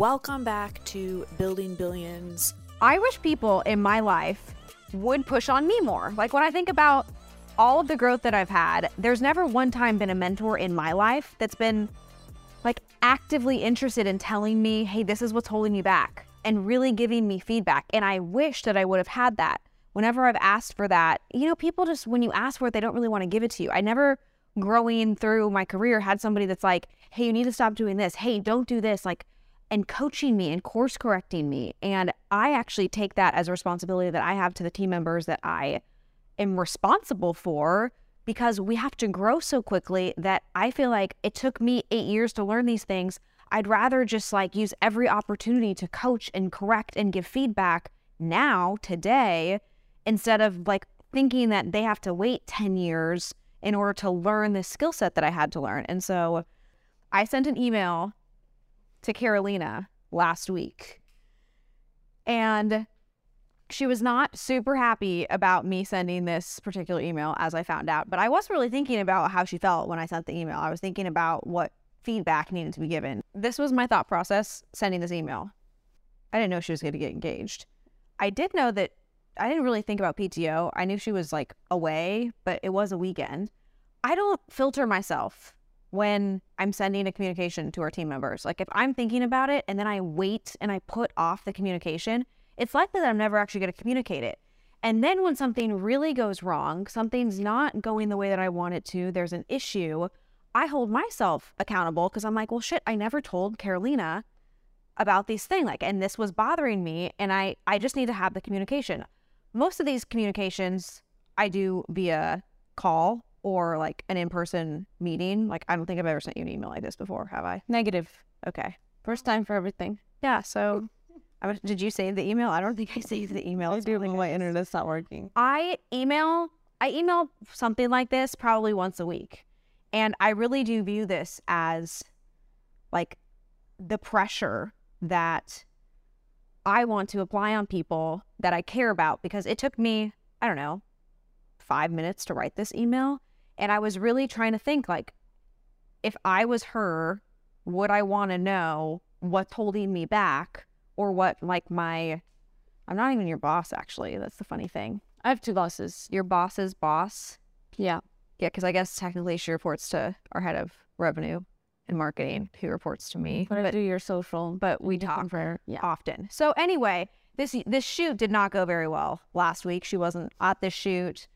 Welcome back to Building Billions. I wish people in my life would push on me more. Like when I think about all of the growth that I've had, there's never one time been a mentor in my life that's been like actively interested in telling me, hey, this is what's holding you back and really giving me feedback. And I wish that I would have had that. Whenever I've asked for that, you know, people just, when you ask for it, they don't really want to give it to you. I never, growing through my career, had somebody that's like, hey, you need to stop doing this. Hey, don't do this. Like, and coaching me and course correcting me. And I actually take that as a responsibility that I have to the team members that I am responsible for because we have to grow so quickly that I feel like it took me eight years to learn these things. I'd rather just like use every opportunity to coach and correct and give feedback now, today, instead of like thinking that they have to wait 10 years in order to learn the skill set that I had to learn. And so I sent an email to Carolina last week. And she was not super happy about me sending this particular email as I found out, but I wasn't really thinking about how she felt when I sent the email. I was thinking about what feedback needed to be given. This was my thought process sending this email. I didn't know she was going to get engaged. I did know that I didn't really think about PTO. I knew she was like away, but it was a weekend. I don't filter myself when I'm sending a communication to our team members. Like if I'm thinking about it and then I wait and I put off the communication, it's likely that I'm never actually going to communicate it. And then when something really goes wrong, something's not going the way that I want it to, there's an issue, I hold myself accountable because I'm like, well, shit, I never told Carolina about these thing Like, and this was bothering me. And I, I just need to have the communication. Most of these communications I do via call or like an in-person meeting. Like, I don't think I've ever sent you an email like this before, have I? Negative. Okay. First time for everything. Yeah. So I was, did you save the email? I don't think I saved the email. I do when my internet's not working. I email I email something like this probably once a week. And I really do view this as like the pressure that I want to apply on people that I care about because it took me, I don't know, 5 minutes to write this email and I was really trying to think like if I was her, would I want to know what's holding me back or what like my I'm not even your boss actually. That's the funny thing I have two bosses. your boss's boss. Yeah. Yeah, because I guess technically she reports to our head of revenue and marketing, who reports to me. But, I do your social. but we talk for yeah. often. So anyway, this this shoot did not go very well last week. She wasn't at the shoot.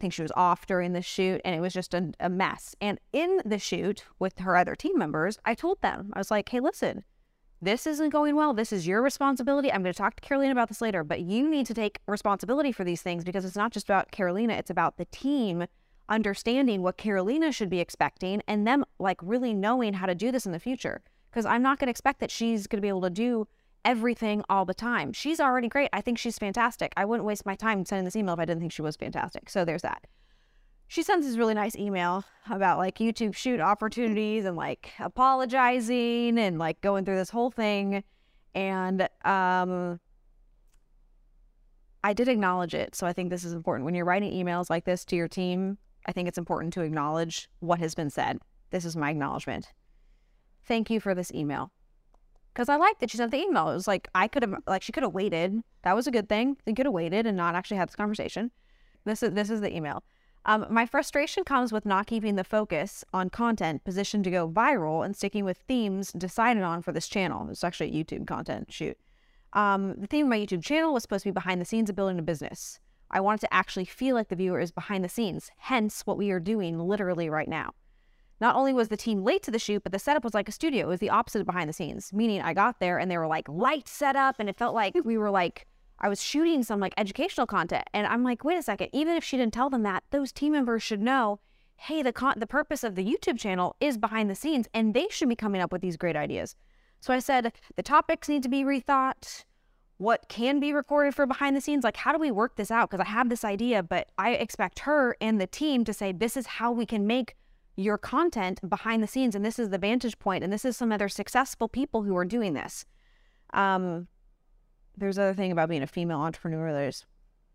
Think she was off during the shoot, and it was just a, a mess. And in the shoot with her other team members, I told them I was like, "Hey, listen." This isn't going well. This is your responsibility. I'm going to talk to Carolina about this later, but you need to take responsibility for these things because it's not just about Carolina, it's about the team understanding what Carolina should be expecting and them like really knowing how to do this in the future. Because I'm not going to expect that she's going to be able to do everything all the time. She's already great. I think she's fantastic. I wouldn't waste my time sending this email if I didn't think she was fantastic. So there's that. She sends this really nice email about like YouTube shoot opportunities and like apologizing and like going through this whole thing. And um I did acknowledge it. So I think this is important. When you're writing emails like this to your team, I think it's important to acknowledge what has been said. This is my acknowledgement. Thank you for this email. Because I liked that she sent the email. It was like I could have like she could have waited. That was a good thing. They could have waited and not actually had this conversation. This is this is the email. Um, my frustration comes with not keeping the focus on content positioned to go viral and sticking with themes decided on for this channel. It's actually a YouTube content shoot. Um, the theme of my YouTube channel was supposed to be behind the scenes of building a business. I wanted to actually feel like the viewer is behind the scenes, hence what we are doing literally right now. Not only was the team late to the shoot, but the setup was like a studio. It was the opposite of behind the scenes, meaning I got there and they were like light set up and it felt like we were like, I was shooting some like educational content. And I'm like, wait a second, even if she didn't tell them that, those team members should know, hey, the con- the purpose of the YouTube channel is behind the scenes and they should be coming up with these great ideas. So I said, the topics need to be rethought. What can be recorded for behind the scenes? Like, how do we work this out? Because I have this idea, but I expect her and the team to say, this is how we can make your content behind the scenes. And this is the vantage point, And this is some other successful people who are doing this. Um, there's other thing about being a female entrepreneur that I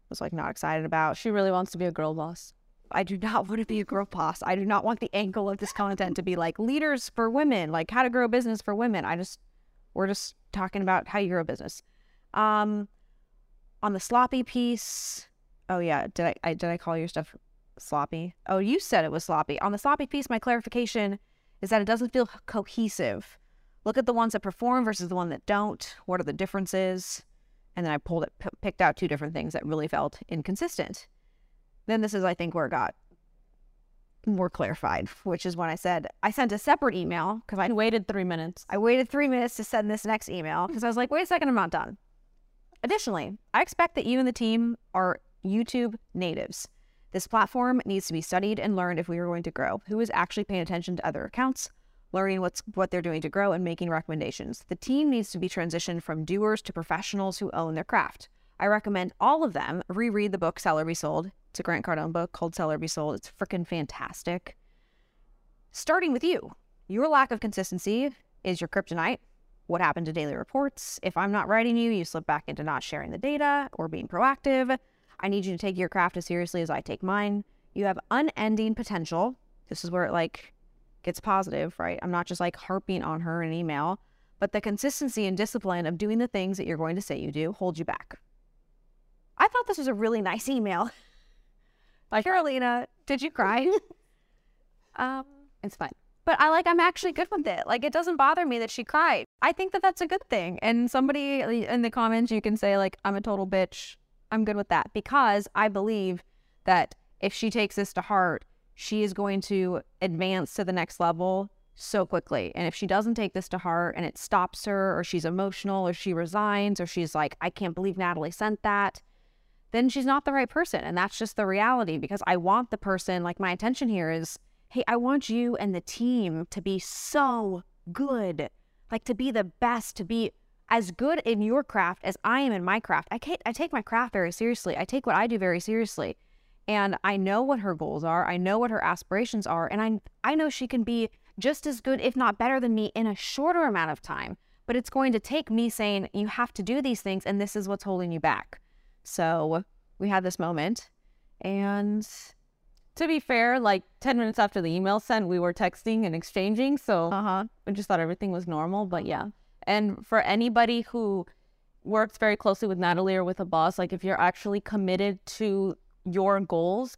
was like not excited about. She really wants to be a girl boss. I do not want to be a girl boss. I do not want the angle of this content to be like leaders for women, like how to grow a business for women. I just, we're just talking about how you grow a business. Um, on the sloppy piece, oh yeah, did I, I did I call your stuff sloppy? Oh, you said it was sloppy. On the sloppy piece, my clarification is that it doesn't feel cohesive. Look at the ones that perform versus the one that don't. What are the differences? And then I pulled it, picked out two different things that really felt inconsistent. Then this is, I think, where it got more clarified, which is when I said I sent a separate email because I waited three minutes. I waited three minutes to send this next email because I was like, wait a second, I'm not done. Additionally, I expect that you and the team are YouTube natives. This platform needs to be studied and learned if we are going to grow. Who is actually paying attention to other accounts, learning what's what they're doing to grow, and making recommendations? The team needs to be transitioned from doers to professionals who own their craft. I recommend all of them reread the book Sell or Be Sold. It's a Grant Cardone book called Sell or Be Sold. It's freaking fantastic. Starting with you, your lack of consistency is your kryptonite. What happened to daily reports? If I'm not writing you, you slip back into not sharing the data or being proactive. I need you to take your craft as seriously as I take mine. You have unending potential. This is where it like gets positive, right? I'm not just like harping on her in an email, but the consistency and discipline of doing the things that you're going to say you do hold you back. I thought this was a really nice email. Like Carolina, did you cry? um, It's fine. but I like I'm actually good with it. Like it doesn't bother me that she cried. I think that that's a good thing. And somebody in the comments you can say like I'm a total bitch. I'm good with that because I believe that if she takes this to heart, she is going to advance to the next level so quickly. And if she doesn't take this to heart and it stops her or she's emotional or she resigns or she's like I can't believe Natalie sent that, then she's not the right person. And that's just the reality because I want the person, like my intention here is, hey, I want you and the team to be so good, like to be the best, to be as good in your craft as I am in my craft. I, can't, I take my craft very seriously. I take what I do very seriously. And I know what her goals are. I know what her aspirations are. And I, I know she can be just as good, if not better than me, in a shorter amount of time. But it's going to take me saying, you have to do these things, and this is what's holding you back. So we had this moment, and To be fair, like 10 minutes after the email sent, we were texting and exchanging. So uh huh. I just thought everything was normal. But yeah. And for anybody who works very closely with Natalie or with a boss, like if you're actually committed to your goals,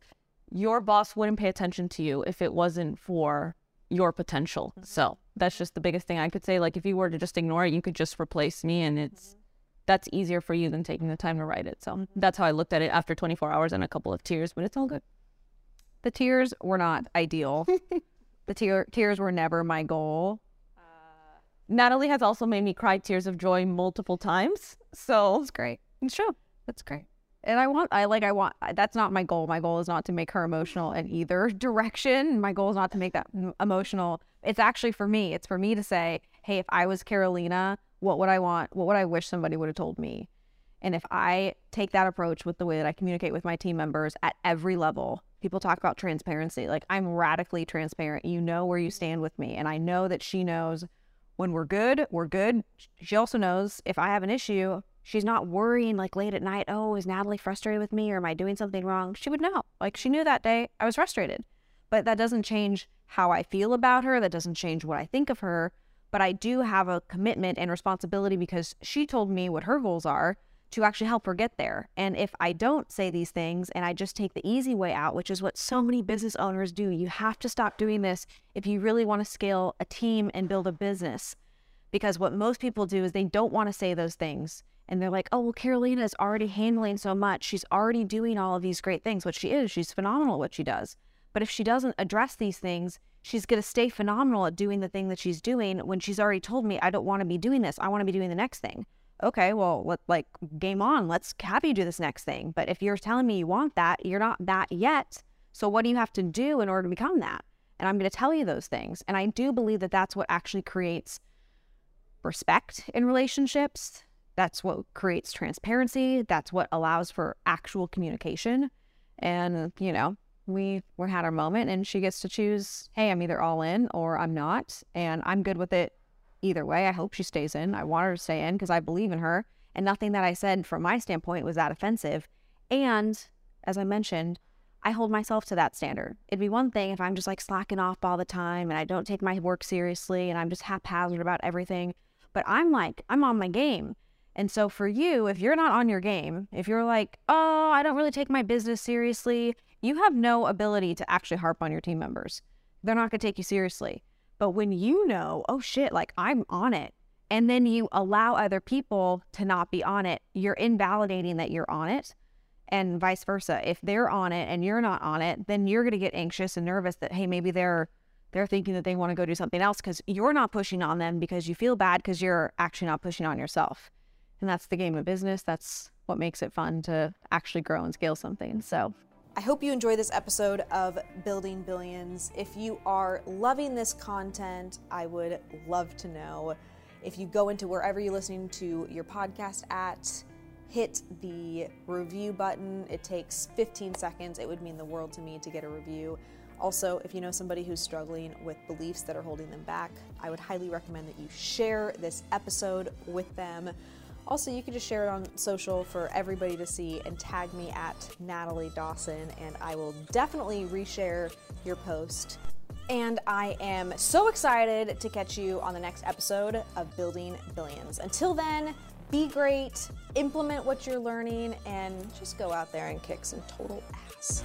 your boss wouldn't pay attention to you if it wasn't for your potential. Mm-hmm. So that's just the biggest thing I could say. Like if you were to just ignore it, you could just replace me and it's mm-hmm. that's easier for you than taking the time to write it. So mm-hmm. that's how I looked at it after 24 hours and a couple of tears, but it's all good. The tears were not ideal. the tear tears were never my goal. Natalie has also made me cry tears of joy multiple times. So That's great. it's true. That's great. And I want, I like, I want, that's not my goal. My goal is not to make her emotional in either direction. My goal is not to make that emotional. It's actually for me. It's for me to say, hey, if I was Carolina, what would I want? What would I wish somebody would have told me? And if I take that approach with the way that I communicate with my team members at every level, people talk about transparency. Like I'm radically transparent. You know where you stand with me. And I know that she knows when we're good, we're good. She also knows if I have an issue, she's not worrying like late at night, oh, is Natalie frustrated with me or am I doing something wrong? She would know. Like she knew that day I was frustrated. But that doesn't change how I feel about her. That doesn't change what I think of her. But I do have a commitment and responsibility because she told me what her goals are to actually help her get there. And if I don't say these things and I just take the easy way out, which is what so many business owners do, you have to stop doing this if you really want to scale a team and build a business. Because what most people do is they don't want to say those things. And they're like, oh, well, Carolina is already handling so much. She's already doing all of these great things, which she is. She's phenomenal at what she does. But if she doesn't address these things, she's going to stay phenomenal at doing the thing that she's doing when she's already told me, I don't want to be doing this. I want to be doing the next thing. Okay, well, let, like, game on. Let's have you do this next thing. But if you're telling me you want that, you're not that yet. So what do you have to do in order to become that? And I'm going to tell you those things. And I do believe that that's what actually creates respect in relationships. That's what creates transparency. That's what allows for actual communication. And, you know, we we had our moment and she gets to choose, hey, I'm either all in or I'm not. And I'm good with it either way. I hope she stays in. I want her to stay in because I believe in her. And nothing that I said from my standpoint was that offensive. And as I mentioned, I hold myself to that standard. It'd be one thing if I'm just like slacking off all the time and I don't take my work seriously and I'm just haphazard about everything. but I'm like, I'm on my game. And so for you, if you're not on your game, if you're like, oh, I don't really take my business seriously, you have no ability to actually harp on your team members. They're not going to take you seriously. But when you know, oh shit, like I'm on it, and then you allow other people to not be on it, you're invalidating that you're on it and vice versa. If they're on it and you're not on it, then you're going to get anxious and nervous that hey, maybe they're they're thinking that they want to go do something else cuz you're not pushing on them because you feel bad cuz you're actually not pushing on yourself. And that's the game of business. That's what makes it fun to actually grow and scale something. So, I hope you enjoy this episode of Building Billions. If you are loving this content, I would love to know. If you go into wherever you're listening to your podcast at, hit the review button. It takes 15 seconds. It would mean the world to me to get a review. Also, if you know somebody who's struggling with beliefs that are holding them back, I would highly recommend that you share this episode with them. Also, you can just share it on social for everybody to see and tag me at Natalie Dawson, and I will definitely reshare your post. And I am so excited to catch you on the next episode of Building Billions. Until then, be great, implement what you're learning, and just go out there and kick some total ass.